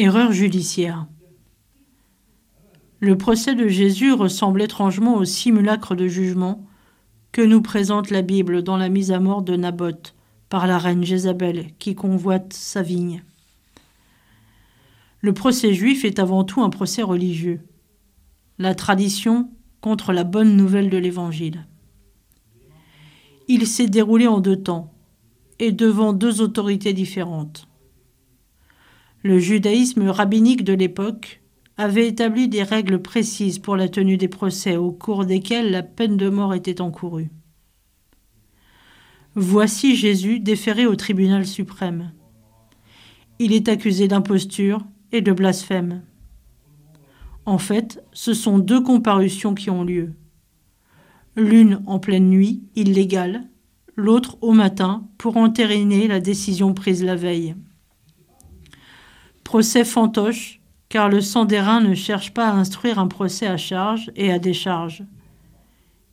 Erreur judiciaire. Le procès de Jésus ressemble étrangement au simulacre de jugement que nous présente la Bible dans la mise à mort de Naboth par la reine Jézabel qui convoite sa vigne. Le procès juif est avant tout un procès religieux. La tradition contre la bonne nouvelle de l'Évangile. Il s'est déroulé en deux temps et devant deux autorités différentes. Le judaïsme rabbinique de l'époque avait établi des règles précises pour la tenue des procès au cours desquels la peine de mort était encourue. Voici Jésus déféré au tribunal suprême. Il est accusé d'imposture et de blasphème. En fait, ce sont deux comparutions qui ont lieu. L'une en pleine nuit, illégale, l'autre au matin pour entériner la décision prise la veille. Procès fantoche car le sang d'airain ne cherche pas à instruire un procès à charge et à décharge.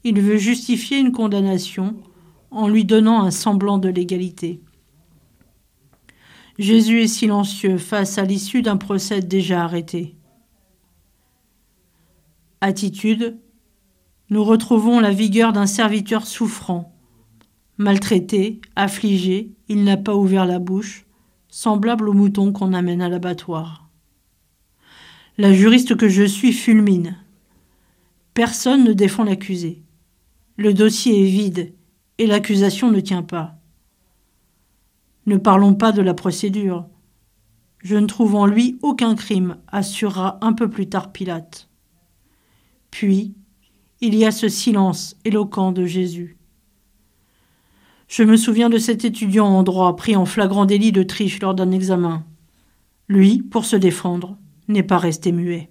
Il veut justifier une condamnation en lui donnant un semblant de légalité. Jésus est silencieux face à l'issue d'un procès déjà arrêté. Attitude Nous retrouvons la vigueur d'un serviteur souffrant. Maltraité, affligé, il n'a pas ouvert la bouche, semblable au mouton qu'on amène à l'abattoir. La juriste que je suis fulmine. Personne ne défend l'accusé. Le dossier est vide et l'accusation ne tient pas. Ne parlons pas de la procédure. Je ne trouve en lui aucun crime, assurera un peu plus tard Pilate. Puis, il y a ce silence éloquent de Jésus. Je me souviens de cet étudiant en droit pris en flagrant délit de triche lors d'un examen. Lui, pour se défendre, n'est pas resté muet.